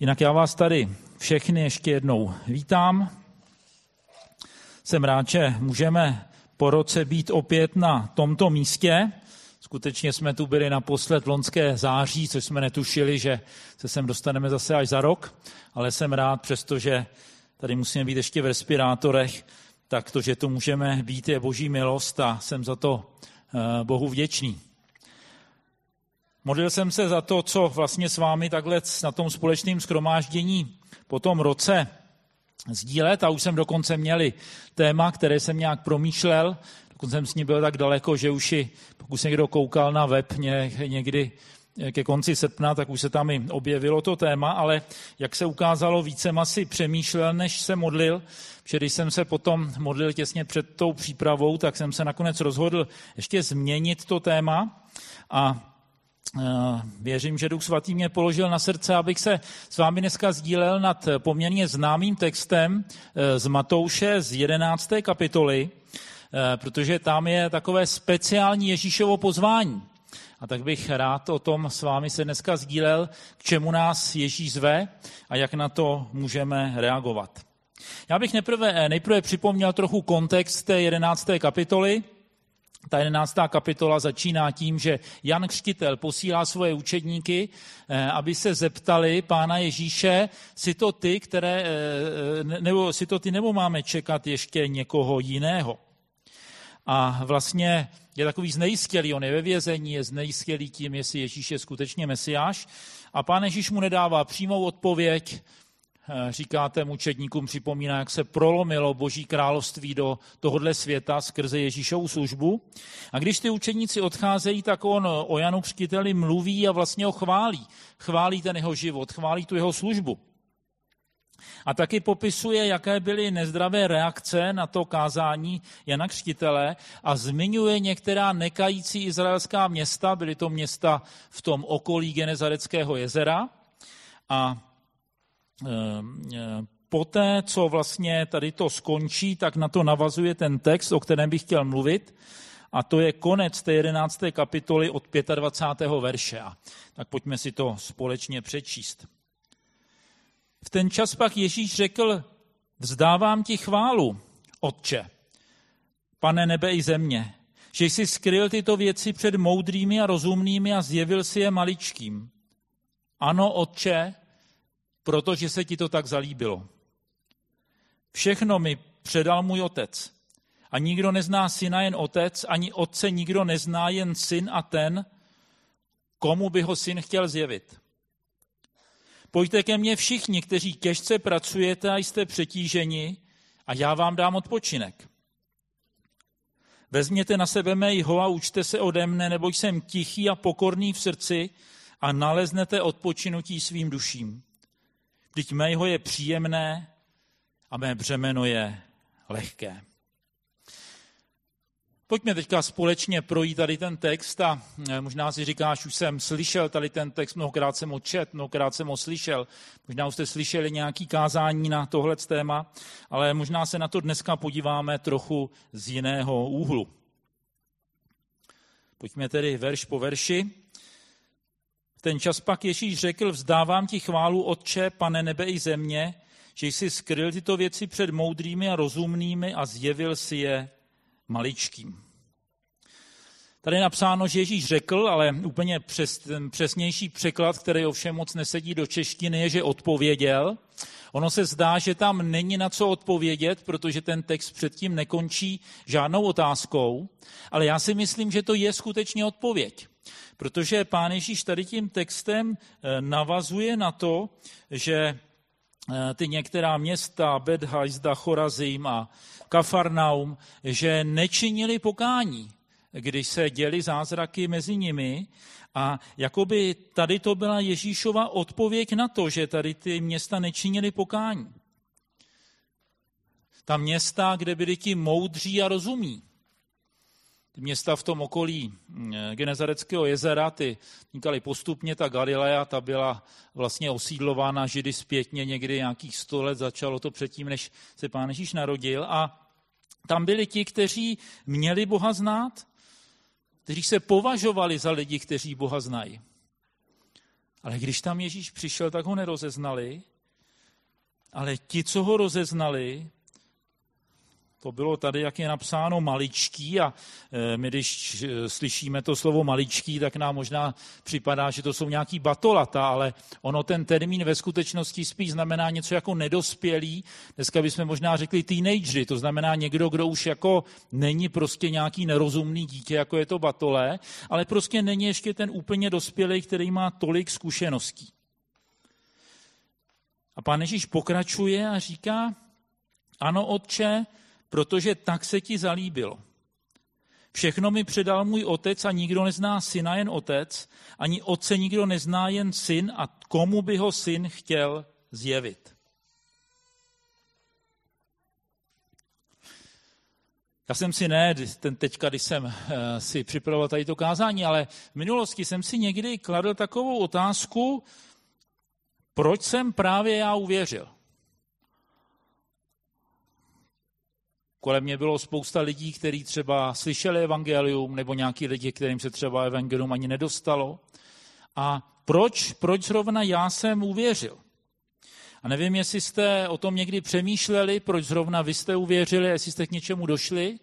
Jinak já vás tady všechny ještě jednou vítám. Jsem rád, že můžeme po roce být opět na tomto místě. Skutečně jsme tu byli naposled v lonské září, což jsme netušili, že se sem dostaneme zase až za rok, ale jsem rád, přestože tady musíme být ještě v respirátorech, tak to, že tu můžeme být, je boží milost a jsem za to eh, Bohu vděčný. Modlil jsem se za to, co vlastně s vámi takhle na tom společném schromáždění po tom roce sdílet. A už jsem dokonce měli téma, které jsem nějak promýšlel, dokonce jsem s ní byl tak daleko, že už i, pokud někdo koukal na web někdy ke konci srpna, tak už se tam i objevilo to téma, ale jak se ukázalo, více jsem asi přemýšlel, než se modlil, protože když jsem se potom modlil těsně před tou přípravou, tak jsem se nakonec rozhodl ještě změnit to téma. A Eh, věřím, že Duch Svatý mě položil na srdce, abych se s vámi dneska sdílel nad poměrně známým textem eh, z Matouše z 11. kapitoly, eh, protože tam je takové speciální Ježíšovo pozvání. A tak bych rád o tom s vámi se dneska sdílel, k čemu nás Ježíš zve a jak na to můžeme reagovat. Já bych nejprve, nejprve připomněl trochu kontext té 11. kapitoly, ta jedenáctá kapitola začíná tím, že Jan Křtitel posílá svoje učedníky, eh, aby se zeptali pána Ježíše, si to ty, které, eh, nebo si to ty, nebo máme čekat ještě někoho jiného. A vlastně je takový znejistělý, on je ve vězení, je znejistělý tím, jestli Ježíš je skutečně mesiáš. A pán Ježíš mu nedává přímou odpověď, Eh, říkáte mučedníkům, připomíná, jak se prolomilo Boží království do tohohle světa skrze Ježíšovu službu. A když ty učedníci odcházejí, tak on o Janu Křtiteli mluví a vlastně ho chválí. Chválí ten jeho život, chválí tu jeho službu. A taky popisuje, jaké byly nezdravé reakce na to kázání Jana Křtitele a zmiňuje některá nekající izraelská města, byly to města v tom okolí Genezareckého jezera. A poté, co vlastně tady to skončí, tak na to navazuje ten text, o kterém bych chtěl mluvit, a to je konec té 11. kapitoly od 25. verše. Tak pojďme si to společně přečíst. V ten čas pak Ježíš řekl, vzdávám ti chválu, Otče, pane nebe i země, že jsi skryl tyto věci před moudrými a rozumnými a zjevil si je maličkým. Ano, Otče, protože se ti to tak zalíbilo. Všechno mi předal můj otec. A nikdo nezná syna jen otec, ani otce nikdo nezná jen syn a ten, komu by ho syn chtěl zjevit. Pojďte ke mně všichni, kteří těžce pracujete a jste přetíženi, a já vám dám odpočinek. Vezměte na sebe mé a učte se ode mne, neboť jsem tichý a pokorný v srdci a naleznete odpočinutí svým duším. Vždyť mého je příjemné a mé břemeno je lehké. Pojďme teďka společně projít tady ten text a e, možná si říkáš, už jsem slyšel tady ten text, mnohokrát jsem ho čet, mnohokrát jsem ho slyšel, možná už jste slyšeli nějaký kázání na tohle téma, ale možná se na to dneska podíváme trochu z jiného úhlu. Pojďme tedy verš po verši. V ten čas pak Ježíš řekl, vzdávám ti chválu, Otče, pane nebe i země, že jsi skryl tyto věci před moudrými a rozumnými a zjevil si je maličkým. Tady je napsáno, že Ježíš řekl, ale úplně přes, přesnější překlad, který ovšem moc nesedí do češtiny, je, že odpověděl. Ono se zdá, že tam není na co odpovědět, protože ten text předtím nekončí žádnou otázkou, ale já si myslím, že to je skutečně odpověď. Protože pán Ježíš tady tím textem eh, navazuje na to, že eh, ty některá města, Bedhajzda, Chorazim a Kafarnaum, že nečinili pokání, když se děli zázraky mezi nimi a jakoby tady to byla Ježíšova odpověď na to, že tady ty města nečinili pokání. Ta města, kde byli ti moudří a rozumí, města v tom okolí mm, Genezareckého jezera, ty vznikaly postupně, ta Galilea, ta byla vlastně osídlována Židy zpětně někdy nějakých sto let, začalo to předtím, než se pán Ježíš narodil a tam byli ti, kteří měli Boha znát, kteří se považovali za lidi, kteří Boha znají. Ale když tam Ježíš přišel, tak ho nerozeznali, ale ti, co ho rozeznali, to bylo tady, jak je napsáno maličký a e, my, když e, slyšíme to slovo maličký, tak nám možná připadá, že to jsou nějaký batolata, ale ono ten termín ve skutečnosti spíš znamená něco jako nedospělý. Dneska bychom možná řekli teenagery, to znamená někdo, kdo už jako není prostě nějaký nerozumný dítě, jako je to batole, ale prostě není ještě ten úplně dospělý, který má tolik zkušeností. A pán Ježíš pokračuje a říká, ano, otče, protože tak se ti zalíbilo. Všechno mi předal můj otec a nikdo nezná syna jen otec, ani otce nikdo nezná jen syn a komu by ho syn chtěl zjevit. Já jsem si ne, ten teďka, když jsem eh, si připravoval tady to kázání, ale v minulosti jsem si někdy kladl takovou otázku, proč jsem právě já uvěřil. Kolem mě bylo spousta lidí, kteří třeba slyšeli evangelium, nebo nějaký lidi, kterým se třeba evangelium ani nedostalo. A proč, proč zrovna já jsem uvěřil? A nevím, jestli jste o tom někdy přemýšleli, proč zrovna vy jste uvěřili, jestli jste k něčemu došli.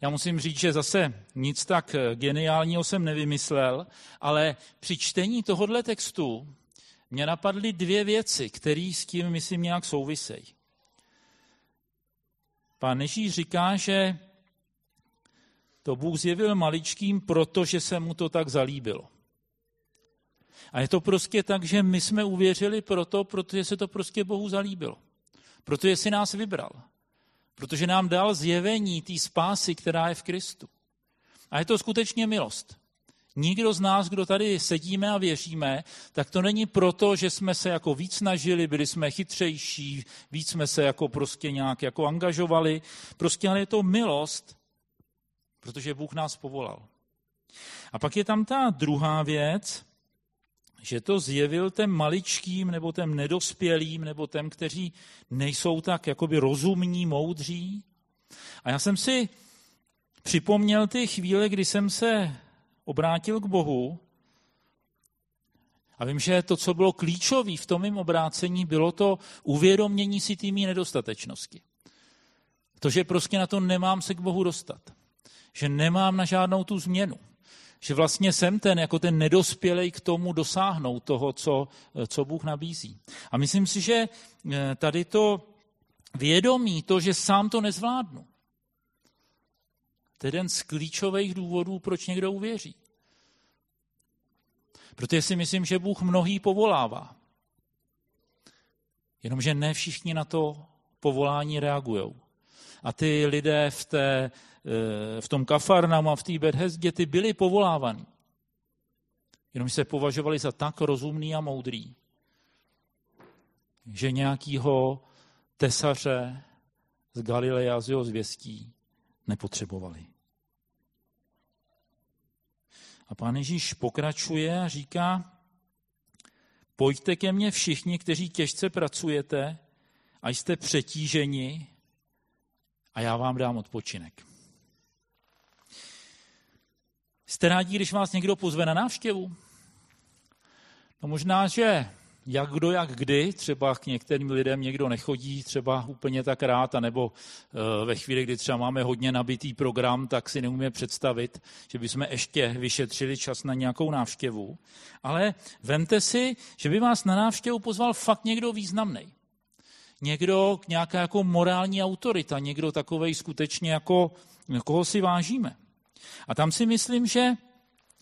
Já musím říct, že zase nic tak geniálního jsem nevymyslel, ale při čtení tohohle textu mě napadly dvě věci, které s tím, myslím, nějak souvisejí. Pán Ježíš říká, že to Bůh zjevil maličkým, protože se mu to tak zalíbilo. A je to prostě tak, že my jsme uvěřili proto, protože se to prostě Bohu zalíbilo. Protože si nás vybral. Protože nám dal zjevení té spásy, která je v Kristu. A je to skutečně milost. Nikdo z nás, kdo tady sedíme a věříme, tak to není proto, že jsme se jako víc snažili, byli jsme chytřejší, víc jsme se jako prostě nějak jako angažovali. Prostě ale je to milost, protože Bůh nás povolal. A pak je tam ta druhá věc, že to zjevil těm maličkým, nebo těm nedospělým, nebo těm, kteří nejsou tak jakoby rozumní, moudří. A já jsem si připomněl ty chvíle, kdy jsem se obrátil k Bohu. A vím, že to, co bylo klíčové v tom mým obrácení, bylo to uvědomění si tými nedostatečnosti. To, že prostě na to nemám se k Bohu dostat. Že nemám na žádnou tu změnu. Že vlastně jsem ten, jako ten nedospělej k tomu dosáhnout toho, co, co Bůh nabízí. A myslím si, že eh, tady to vědomí, to, že sám to nezvládnu, to je jeden z klíčových důvodů, proč někdo uvěří. Protože si myslím, že Bůh mnohý povolává. Jenomže ne všichni na to povolání reagují. A ty lidé v, té, eh, v tom Kafarnam a v té Bedhezdě, ty byli povolávaní. Jenom se považovali za tak rozumný a moudrý, že nějakýho tesaře z Galileja z jeho zvěstí nepotřebovali. A pán Ježíš pokračuje a říká, pojďte ke mně všichni, kteří těžce pracujete a jste přetíženi a já vám dám odpočinek. Jste rádi, když vás někdo pozve na návštěvu? No možná, že jak kdo, jak kdy, třeba k některým lidem někdo nechodí třeba úplně tak rád, anebo eh, ve chvíli, kdy třeba máme hodně nabitý program, tak si neumíme představit, že bychom ještě vyšetřili čas na nějakou návštěvu. Ale vemte si, že by vás na návštěvu pozval fakt někdo významný. Někdo, nějaká jako morální autorita, někdo takovej skutečně jako, koho si vážíme. A tam si myslím, že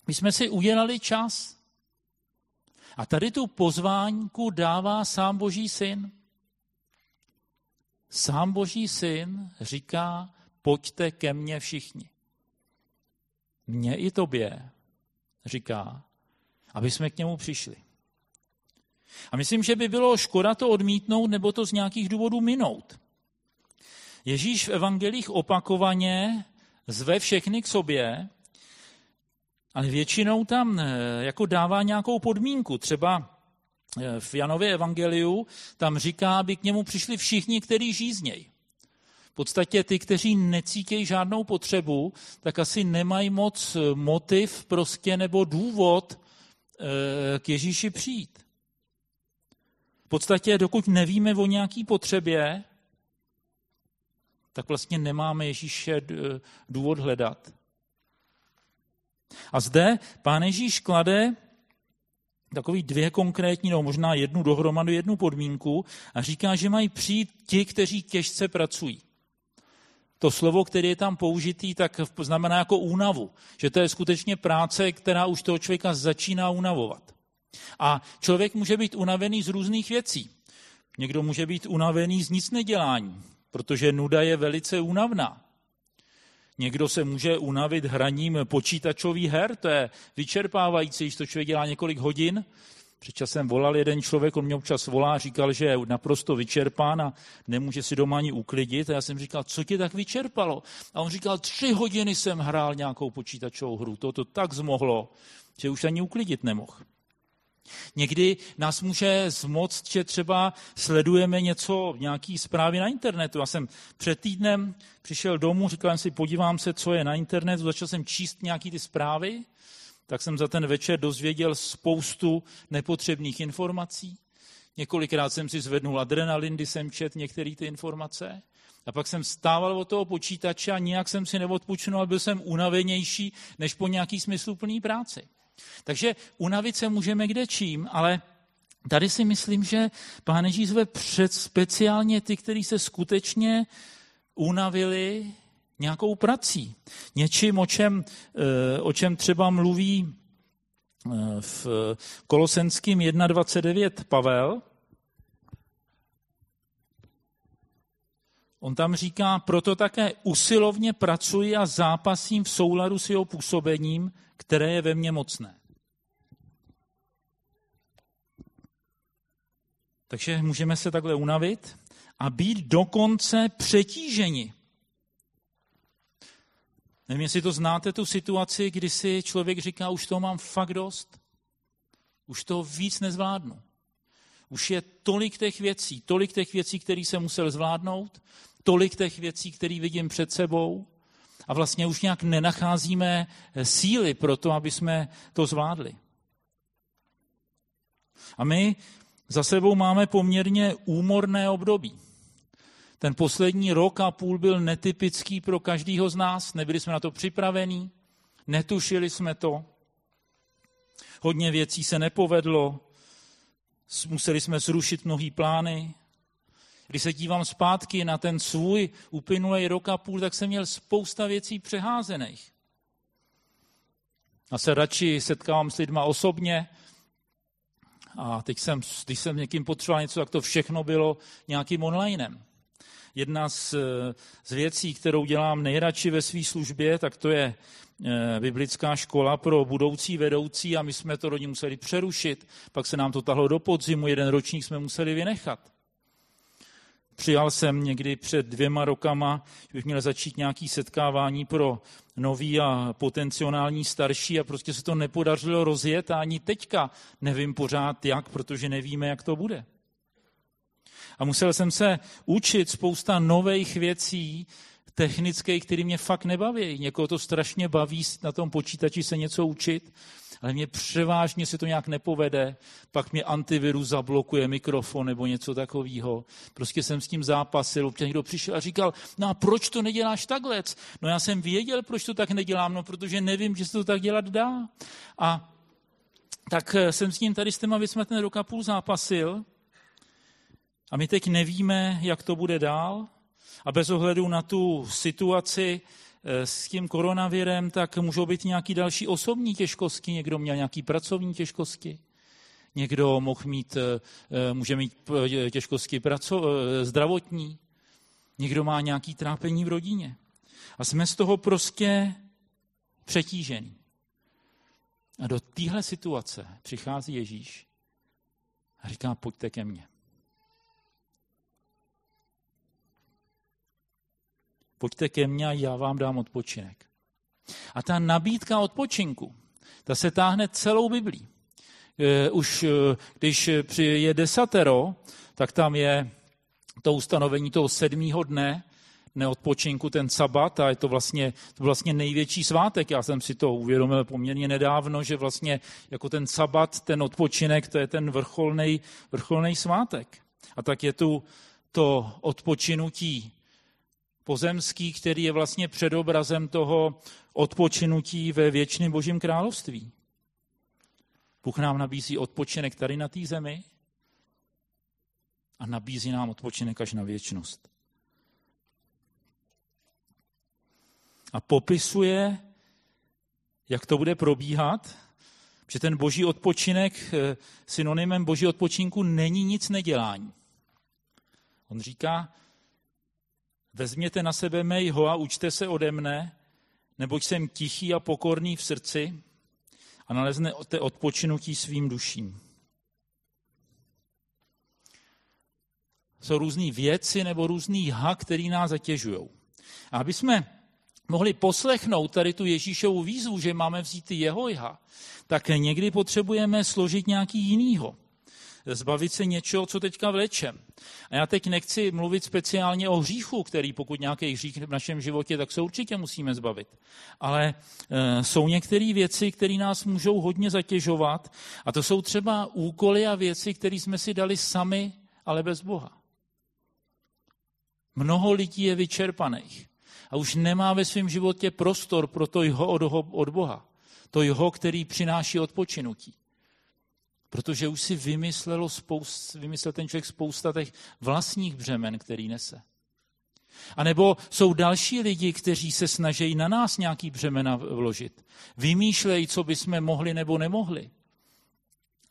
my jsme si udělali čas, a tady tu pozvánku dává sám Boží syn. Sám Boží syn říká, pojďte ke mně všichni. Mně i tobě říká, aby jsme k němu přišli. A myslím, že by bylo škoda to odmítnout nebo to z nějakých důvodů minout. Ježíš v evangelích opakovaně zve všechny k sobě ale většinou tam eh, jako dává nějakou podmínku. Třeba eh, v Janově evangeliu tam říká, aby k němu přišli všichni, kteří žíznějí. V podstatě ty, kteří necítějí žádnou potřebu, tak asi nemají moc eh, motiv prostě nebo důvod k Ježíši přijít. V podstatě, dokud nevíme o nějaký potřebě, tak vlastně nemáme Ježíše důvod hledat. A zde pán Ježíš klade takový dvě konkrétní, nebo možná jednu dohromady, jednu podmínku a říká, že mají přijít ti, kteří těžce pracují. To slovo, které je tam použitý, tak znamená jako únavu. Že to je skutečně práce, která už toho člověka začíná unavovat. A člověk může být unavený z různých věcí. Někdo může být unavený z nic nedělání, protože nuda je velice únavná. Někdo se může unavit hraním počítačových her, to je vyčerpávající, když to člověk dělá několik hodin. Před časem volal jeden člověk, on mě občas volá, říkal, že je naprosto vyčerpán a nemůže si doma ani uklidit. A já jsem říkal, co tě tak vyčerpalo? A on říkal, tři hodiny jsem hrál nějakou počítačovou hru. To to tak zmohlo, že už ani uklidit nemohl. Někdy nás může zmoct, že třeba sledujeme něco, nějaký zprávy na internetu. Já jsem před týdnem přišel domů, říkal jsem si, podívám se, co je na internetu, začal jsem číst nějaký ty zprávy, tak jsem za ten večer dozvěděl spoustu nepotřebných informací. Několikrát jsem si zvednul adrenalin, když jsem čet některé ty informace. A pak jsem stával od toho počítače a nijak jsem si neodpočinul a byl jsem unavenější než po nějaký smysluplný práci. Takže unavit se můžeme kde čím, ale tady si myslím, že Pán Ježíš zve před speciálně ty, kteří se skutečně unavili nějakou prací. Něčím, o čem, eh, o čem třeba mluví eh, v Kolosenským 1.29 Pavel, On tam říká, proto také usilovně pracuji a zápasím v souladu s jeho působením, které je ve mně mocné. Takže můžeme se takhle unavit a být dokonce přetíženi. Nevím, jestli to znáte, tu situaci, kdy si člověk říká, už toho mám fakt dost, už toho víc nezvládnu. Už je tolik těch věcí, tolik těch věcí, které jsem musel zvládnout, tolik těch věcí, které vidím před sebou a vlastně už nějak nenacházíme síly pro to, aby jsme to zvládli. A my za sebou máme poměrně úmorné období. Ten poslední rok a půl byl netypický pro každého z nás, nebyli jsme na to připravení, netušili jsme to. Hodně věcí se nepovedlo, museli jsme zrušit mnohý plány, když se dívám zpátky na ten svůj uplynulý rok a půl, tak jsem měl spousta věcí přeházených. A se radši setkávám s lidma osobně. A teď jsem, když jsem někým potřeboval něco, tak to všechno bylo nějakým onlinem. Jedna z, z věcí, kterou dělám nejradši ve své službě, tak to je eh, biblická škola pro budoucí vedoucí a my jsme to rodinu museli přerušit, pak se nám to tahlo do podzimu, jeden ročník jsme museli vynechat. Přijal jsem někdy před dvěma rokama, že bych měl začít nějaký setkávání pro nový a potenciální starší a prostě se to nepodařilo rozjet a ani teďka nevím pořád jak, protože nevíme, jak to bude. A musel jsem se učit spousta nových věcí, technických, které mě fakt nebaví. Někoho to strašně baví na tom počítači se něco učit, ale mě převážně se to nějak nepovede, pak mě antivirus zablokuje mikrofon nebo něco takového. Prostě jsem s tím zápasil, občas někdo přišel a říkal, no a proč to neděláš takhle? No já jsem věděl, proč to tak nedělám, no protože nevím, že se to tak dělat dá. A tak eh, jsem s ním tady s těma věcmi ten rok a půl zápasil a my teď nevíme, jak to bude dál. A bez ohledu na tu situaci, Eh, s tím koronavirem, tak můžou být nějaký další osobní těžkosti. Někdo měl nějaký pracovní těžkosti, někdo mohl mít, eh, eh, může mít těžkosti zdravotní, někdo má nějaký trápení v rodině. A jsme z toho prostě přetížení. A do téhle situace přichází Ježíš a říká, pojďte ke mně. Pojďte ke mně a já vám dám odpočinek. A ta nabídka odpočinku, ta se táhne celou Biblí. E, už e, když je desatero, tak tam je to ustanovení toho sedmého dne, neodpočinku, ten sabat, a je to vlastně, to vlastně největší svátek. Já jsem si to uvědomil poměrně nedávno, že vlastně jako ten sabat, ten odpočinek, to je ten vrcholný svátek. A tak je tu to odpočinutí pozemský, který je vlastně předobrazem toho odpočinutí ve věčném božím království. Bůh nám nabízí odpočinek tady na té zemi a nabízí nám odpočinek až na věčnost. A popisuje, jak to bude probíhat, že ten boží odpočinek, eh, synonymem boží odpočinku není nic nedělání. On říká, vezměte na sebe mého a učte se ode mne, neboť jsem tichý a pokorný v srdci a naleznete odpočinutí svým duším. Jsou různé věci nebo různý ha, který nás zatěžují. A aby jsme mohli poslechnout tady tu Ježíšovu výzvu, že máme vzít jeho jha, tak někdy potřebujeme složit nějaký jinýho zbavit se něčeho, co teďka vlečem. A já teď nechci mluvit speciálně o hříchu, který pokud nějaký hřích v našem životě, tak se určitě musíme zbavit. Ale e, jsou některé věci, které nás můžou hodně zatěžovat a to jsou třeba úkoly a věci, které jsme si dali sami, ale bez Boha. Mnoho lidí je vyčerpaných a už nemá ve svém životě prostor pro to jeho od, od Boha. To jeho, který přináší odpočinutí. Protože už si vymyslelo spoust, vymyslel ten člověk spousta těch vlastních břemen, který nese. A nebo jsou další lidi, kteří se snaží na nás nějaký břemena vložit. Vymýšlejí, co bychom mohli nebo nemohli.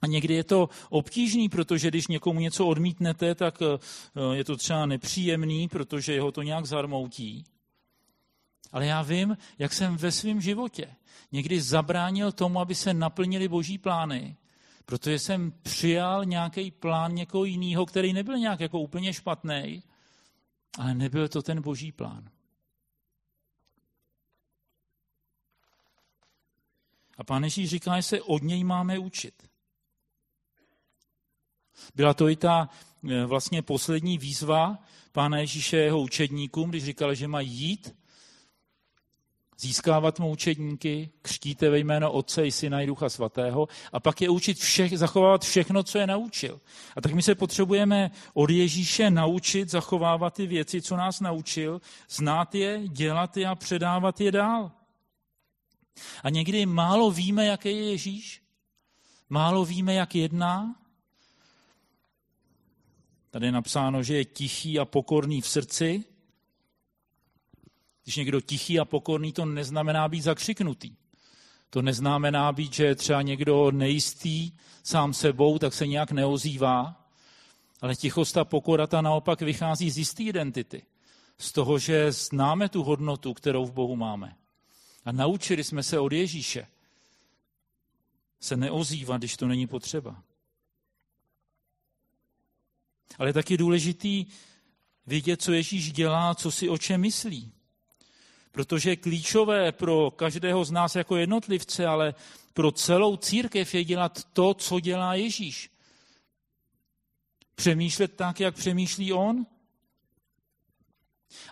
A někdy je to obtížný, protože když někomu něco odmítnete, tak eh, je to třeba nepříjemný, protože jeho to nějak zarmoutí. Ale já vím, jak jsem ve svém životě někdy zabránil tomu, aby se naplnili boží plány, protože jsem přijal nějaký plán někoho jiného, který nebyl nějak jako úplně špatný, ale nebyl to ten boží plán. A pán Ježíš říká, že se od něj máme učit. Byla to i ta eh, vlastně poslední výzva pána Ježíše jeho učedníkům, když říkal, že mají jít získávat moučedníky, křtíte ve jméno Otce i Syna i Ducha Svatého a pak je učit všech, zachovávat všechno, co je naučil. A tak my se potřebujeme od Ježíše naučit zachovávat ty věci, co nás naučil, znát je, dělat je a předávat je dál. A někdy málo víme, jaký je Ježíš, málo víme, jak jedná. Tady je napsáno, že je tichý a pokorný v srdci, když někdo tichý a pokorný, to neznamená být zakřiknutý. To neznamená být, že je třeba někdo nejistý sám sebou, tak se nějak neozývá. Ale tichost a pokora ta naopak vychází z jisté identity. Z toho, že známe tu hodnotu, kterou v Bohu máme. A naučili jsme se od Ježíše se neozývat, když to není potřeba. Ale je taky důležitý vidět, co Ježíš dělá, co si o čem myslí. Protože klíčové pro každého z nás jako jednotlivce, ale pro celou církev je dělat to, co dělá Ježíš. Přemýšlet tak, jak přemýšlí on.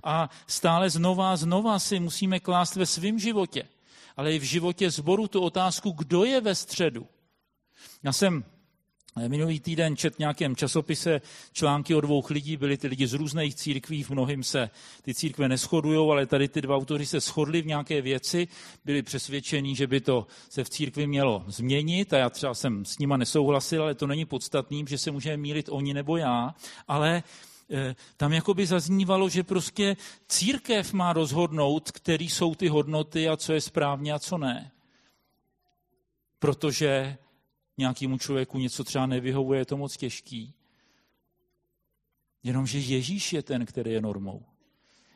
A stále znova a znova si musíme klást ve svém životě, ale i v životě zboru tu otázku, kdo je ve středu. Já jsem Minulý týden čet nějakém časopise články o dvou lidí, byli ty lidi z různých církví, v mnohým se ty církve neschodují, ale tady ty dva autoři se shodli v nějaké věci, byli přesvědčení, že by to se v církvi mělo změnit a já třeba jsem s nima nesouhlasil, ale to není podstatný, že se můžeme mílit oni nebo já, ale eh, tam jakoby zaznívalo, že prostě církev má rozhodnout, který jsou ty hodnoty a co je správně a co ne. Protože nějakému člověku něco třeba nevyhovuje, je to moc těžký. Jenomže Ježíš je ten, který je normou.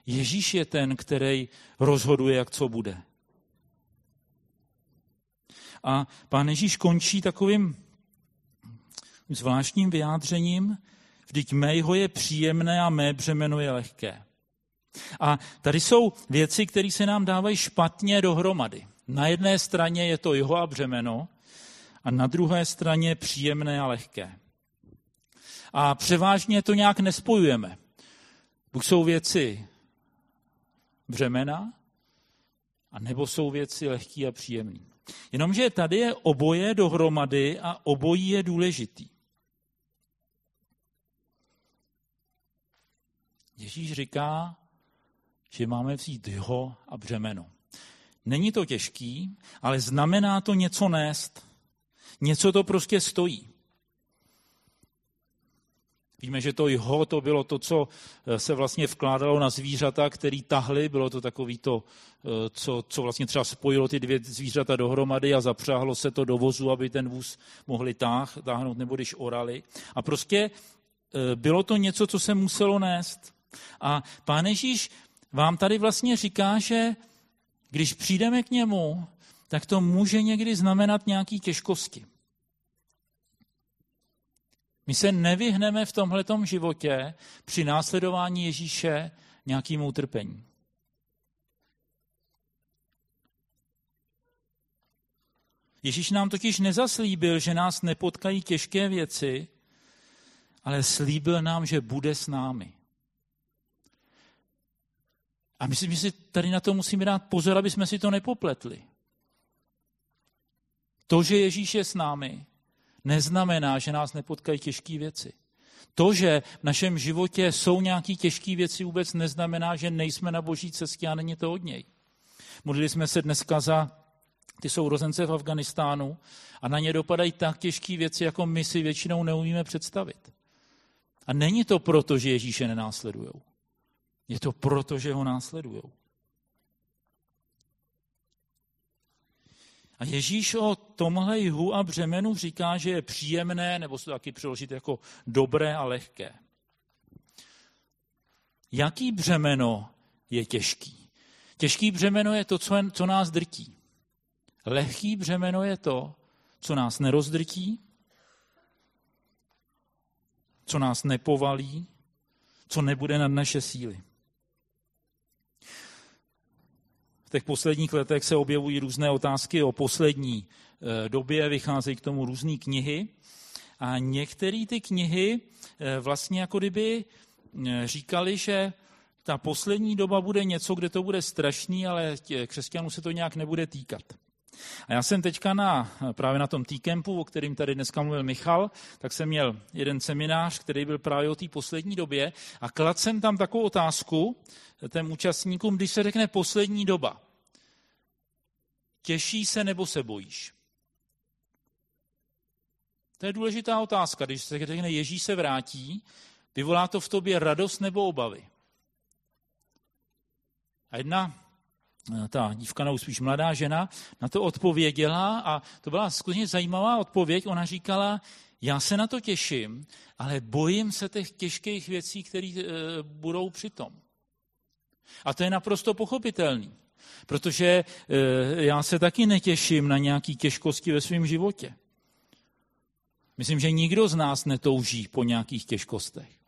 Ježíš je ten, který rozhoduje, jak co bude. A pán Ježíš končí takovým zvláštním vyjádřením, vždyť mého je příjemné a mé břemeno je lehké. A tady jsou věci, které se nám dávají špatně dohromady. Na jedné straně je to jeho a břemeno, a na druhé straně příjemné a lehké. A převážně to nějak nespojujeme. Buď jsou věci břemena, a nebo jsou věci lehký a příjemný. Jenomže tady je oboje dohromady a obojí je důležitý. Ježíš říká, že máme vzít jeho a břemeno. Není to těžký, ale znamená to něco nést. Něco to prostě stojí. Víme, že to jeho to bylo to, co eh, se vlastně vkládalo na zvířata, který tahly. Bylo to takový to, eh, co, co vlastně třeba spojilo ty dvě zvířata dohromady a zapřáhlo se to do vozu, aby ten vůz mohli táh, táhnout, nebo když orali. A prostě eh, bylo to něco, co se muselo nést. A pán Ježíš vám tady vlastně říká, že když přijdeme k němu, tak to může někdy znamenat nějaké těžkosti. My se nevyhneme v tomhletom životě při následování Ježíše nějakému utrpení. Ježíš nám totiž nezaslíbil, že nás nepotkají těžké věci, ale slíbil nám, že bude s námi. A myslím, že si tady na to musíme dát pozor, aby jsme si to nepopletli. To, že Ježíš je s námi, neznamená, že nás nepotkají těžké věci. To, že v našem životě jsou nějaké těžké věci, vůbec neznamená, že nejsme na boží cestě a není to od něj. Modlili jsme se dneska za ty sourozence v Afganistánu a na ně dopadají tak těžké věci, jako my si většinou neumíme představit. A není to proto, že Ježíše nenásledují. Je to proto, že ho následují. A Ježíš o tomhle jihu a břemenu říká, že je příjemné, nebo se to taky přeložit jako dobré a lehké. Jaký břemeno je těžký? Těžký břemeno je to, co, co nás drtí. Lehký břemeno je to, co nás nerozdrtí, co nás nepovalí, co nebude nad naše síly. V těch posledních letech se objevují různé otázky o poslední eh, době, vycházejí k tomu různé knihy. A některé ty knihy eh, vlastně jako kdyby eh, říkali, že ta poslední doba bude něco, kde to bude strašný, ale křesťanů se to nějak nebude týkat. A já jsem teďka na, právě na tom T-campu, o kterým tady dneska mluvil Michal, tak jsem měl jeden seminář, který byl právě o té poslední době a kladl jsem tam takovou otázku těm účastníkům, když se řekne poslední doba. Těší se nebo se bojíš? To je důležitá otázka. Když se řekne Ježíš se vrátí, vyvolá to v tobě radost nebo obavy. A jedna Eh, ta dívka, nebo spíš mladá žena, na to odpověděla a to byla skutečně zajímavá odpověď. Ona říkala, já se na to těším, ale bojím se těch těžkých věcí, které e, budou přitom. A to je naprosto pochopitelný, protože e, já se taky netěším na nějaké těžkosti ve svém životě. Myslím, že nikdo z nás netouží po nějakých těžkostech.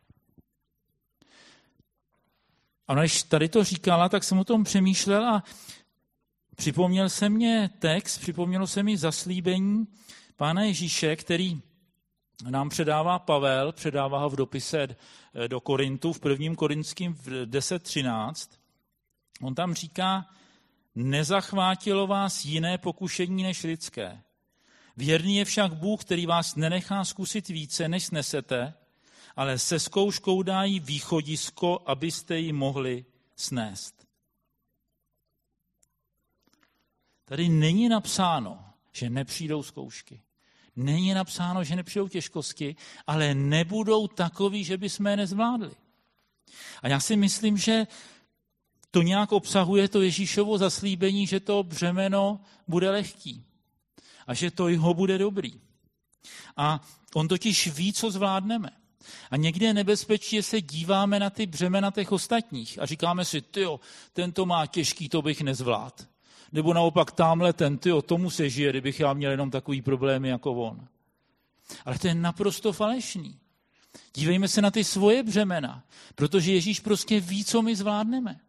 A když tady to říkala, tak jsem o tom přemýšlel a připomněl se mě text, připomnělo se mi zaslíbení Pána Ježíše, který nám předává Pavel, předává ho v dopise do Korintu, v prvním korinským v 10.13. On tam říká, nezachvátilo vás jiné pokušení než lidské. Věrný je však Bůh, který vás nenechá zkusit více, než snesete, ale se zkouškou dají východisko, abyste ji mohli snést. Tady není napsáno, že nepřijdou zkoušky. Není napsáno, že nepřijdou těžkosti, ale nebudou takový, že by jsme je nezvládli. A já si myslím, že to nějak obsahuje to Ježíšovo zaslíbení, že to břemeno bude lehký a že to jeho bude dobrý. A on totiž ví, co zvládneme. A někdy je nebezpečí, že se díváme na ty břemena těch ostatních a říkáme si, tyjo, ten to má těžký, to bych nezvlád. Nebo naopak tamhle ten, tyjo, tomu se žije, kdybych já měl jenom takový problémy jako on. Ale to je naprosto falešný. Dívejme se na ty svoje břemena, protože Ježíš prostě ví, co my zvládneme.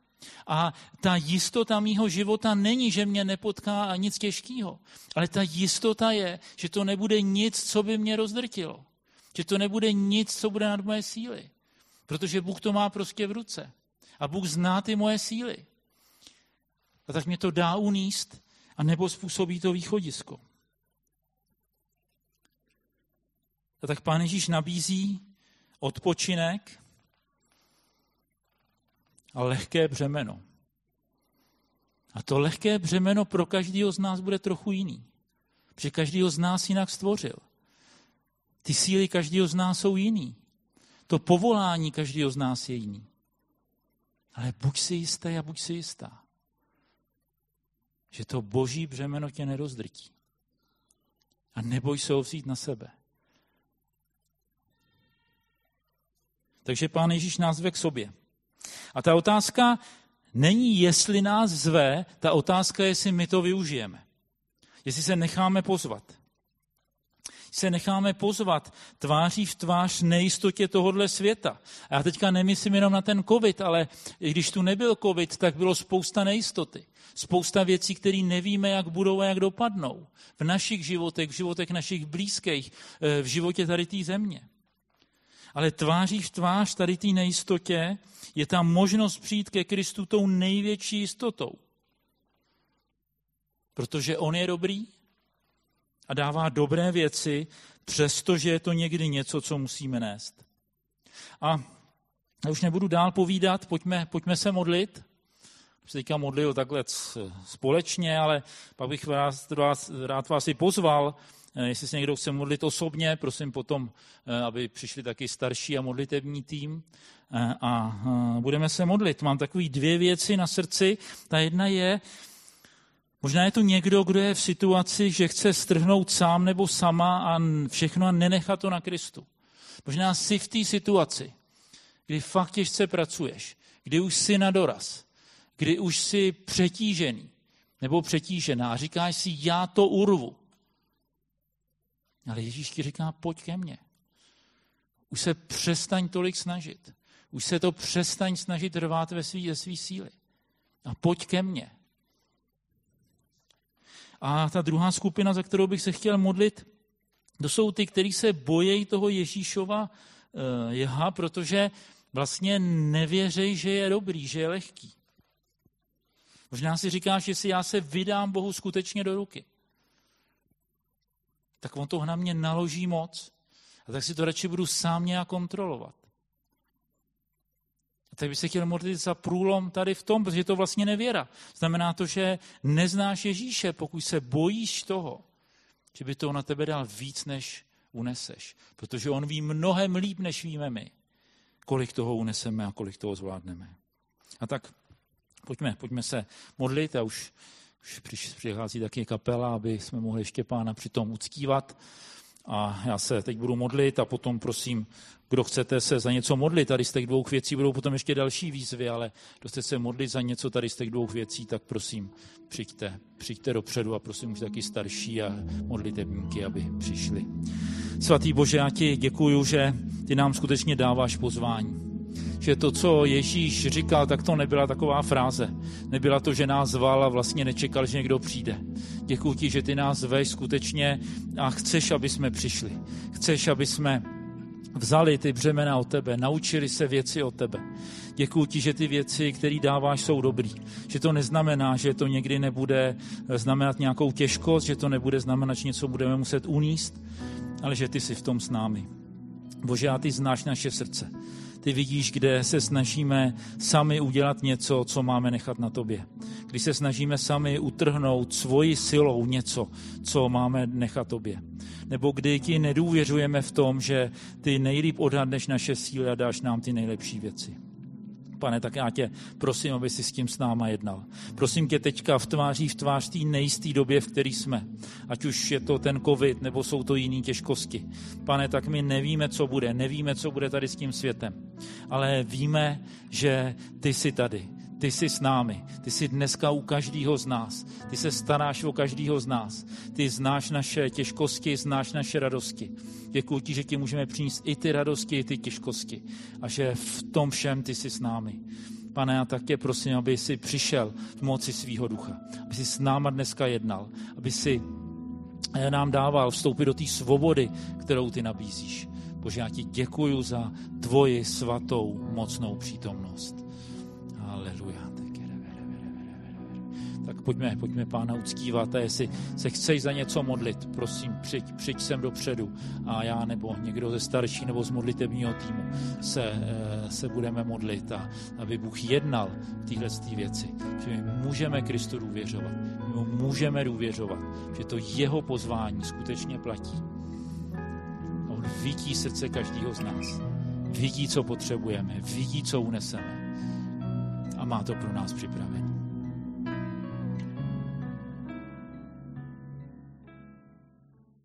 A ta jistota mýho života není, že mě nepotká nic těžkého, ale ta jistota je, že to nebude nic, co by mě rozdrtilo. Že to nebude nic, co bude nad moje síly. Protože Bůh to má prostě v ruce. A Bůh zná ty moje síly. a tak mě to dá uníst, a nebo způsobí to východisko. A tak Pán Ježíš nabízí odpočinek a lehké břemeno. A to lehké břemeno pro každého z nás bude trochu jiný. Protože každého z nás jinak stvořil. Ty síly každého z nás jsou jiný. To povolání každého z nás je jiný. Ale buď si jistý a buď si jistá, že to boží břemeno tě nerozdrtí. A neboj se ho vzít na sebe. Takže pán Ježíš nás zve k sobě. A ta otázka není, jestli nás zve, ta otázka je, jestli my to využijeme. Jestli se necháme pozvat se necháme pozvat tváří v tvář nejistotě tohohle světa. A já teďka nemyslím jenom na ten covid, ale když tu nebyl covid, tak bylo spousta nejistoty. Spousta věcí, které nevíme, jak budou a jak dopadnou. V našich životech, v životech našich blízkých, eh, v životě tady té země. Ale tváří v tvář tady té nejistotě je tam možnost přijít ke Kristu tou největší jistotou. Protože on je dobrý, a dává dobré věci, přestože je to někdy něco, co musíme nést. A já už nebudu dál povídat, pojďme, pojďme se modlit. Už se teďka modlil takhle společně, ale pak bych vás, vás, rád vás i pozval, eh, jestli se někdo chce modlit osobně, prosím potom, eh, aby přišli taky starší a modlitební tým. Eh, a budeme se modlit. Mám takové dvě věci na srdci. Ta jedna je, Možná je to někdo, kdo je v situaci, že chce strhnout sám nebo sama a všechno a nenechat to na Kristu. Možná jsi v té situaci, kdy fakt těžce pracuješ, kdy už jsi na doraz, kdy už jsi přetížený nebo přetížená a říkáš si, já to urvu. Ale Ježíš ti říká, pojď ke mně. Už se přestaň tolik snažit. Už se to přestaň snažit rvát ve své síly. A pojď ke mně. A ta druhá skupina, za kterou bych se chtěl modlit, to jsou ty, kteří se bojejí toho Ježíšova eh, jeha, protože vlastně nevěřejí, že je dobrý, že je lehký. Možná si říkáš, že si já se vydám Bohu skutečně do ruky. Tak on to na mě naloží moc. A tak si to radši budu sám nějak kontrolovat. Tak bych se chtěl modlit za průlom tady v tom, protože je to vlastně nevěra. Znamená to, že neznáš Ježíše, pokud se bojíš toho, že by to na tebe dal víc, než uneseš. Protože on ví mnohem líp, než víme my, kolik toho uneseme a kolik toho zvládneme. A tak pojďme, pojďme se modlit a už, už přichází taky kapela, aby jsme mohli ještě pána přitom uctívat. A já se teď budu modlit a potom prosím, kdo chcete se za něco modlit, tady z těch dvou věcí budou potom ještě další výzvy, ale kdo chcete se modlit za něco tady z těch dvou věcí, tak prosím, přijďte, přijďte dopředu a prosím už taky starší a modlitebníky, aby přišli. Svatý Bože, já ti děkuju, že ty nám skutečně dáváš pozvání že to, co Ježíš říkal, tak to nebyla taková fráze. Nebyla to, že nás zval a vlastně nečekal, že někdo přijde. Děkuji ti, že ty nás zveš skutečně a chceš, aby jsme přišli. Chceš, aby jsme vzali ty břemena od tebe, naučili se věci od tebe. Děkuji ti, že ty věci, které dáváš, jsou dobrý. Že to neznamená, že to někdy nebude znamenat nějakou těžkost, že to nebude znamenat, že něco budeme muset uníst, ale že ty jsi v tom s námi. Bože, a ty znáš naše srdce. Ty vidíš, kde se snažíme sami udělat něco, co máme nechat na tobě. Když se snažíme sami utrhnout svoji silou něco, co máme nechat tobě. Nebo kdy ti nedůvěřujeme v tom, že ty nejlíp odhadneš naše síly a dáš nám ty nejlepší věci. Pane, tak já tě prosím, aby si s tím s náma jednal. Prosím tě teďka v tváří v tvář té nejisté době, v které jsme. Ať už je to ten covid, nebo jsou to jiné těžkosti. Pane, tak my nevíme, co bude. Nevíme, co bude tady s tím světem. Ale víme, že ty jsi tady. Ty jsi s námi. Ty jsi dneska u každého z nás. Ty se staráš o každého z nás. Ty znáš naše těžkosti, znáš naše radosti. Děkuji ti, že ti můžeme přinést i ty radosti, i ty těžkosti. A že v tom všem ty jsi s námi. Pane, já také prosím, aby jsi přišel v moci svého ducha. Aby jsi s náma dneska jednal. Aby si eh, nám dával vstoupit do té svobody, kterou ty nabízíš. Bože, já ti děkuji za tvoji svatou, mocnou přítomnost. Tak pojďme, pojďme pána uctívat a jestli se chceš za něco modlit, prosím, přijď, přijď sem dopředu a já nebo někdo ze starší nebo z modlitebního týmu se, eh, se budeme modlit a aby Bůh jednal v téhle věci. Že my můžeme Kristu důvěřovat, my mu můžeme důvěřovat, že to jeho pozvání skutečně platí. On vidí srdce každého z nás. Vidí, co potřebujeme, vidí, co uneseme má to pro nás připravené.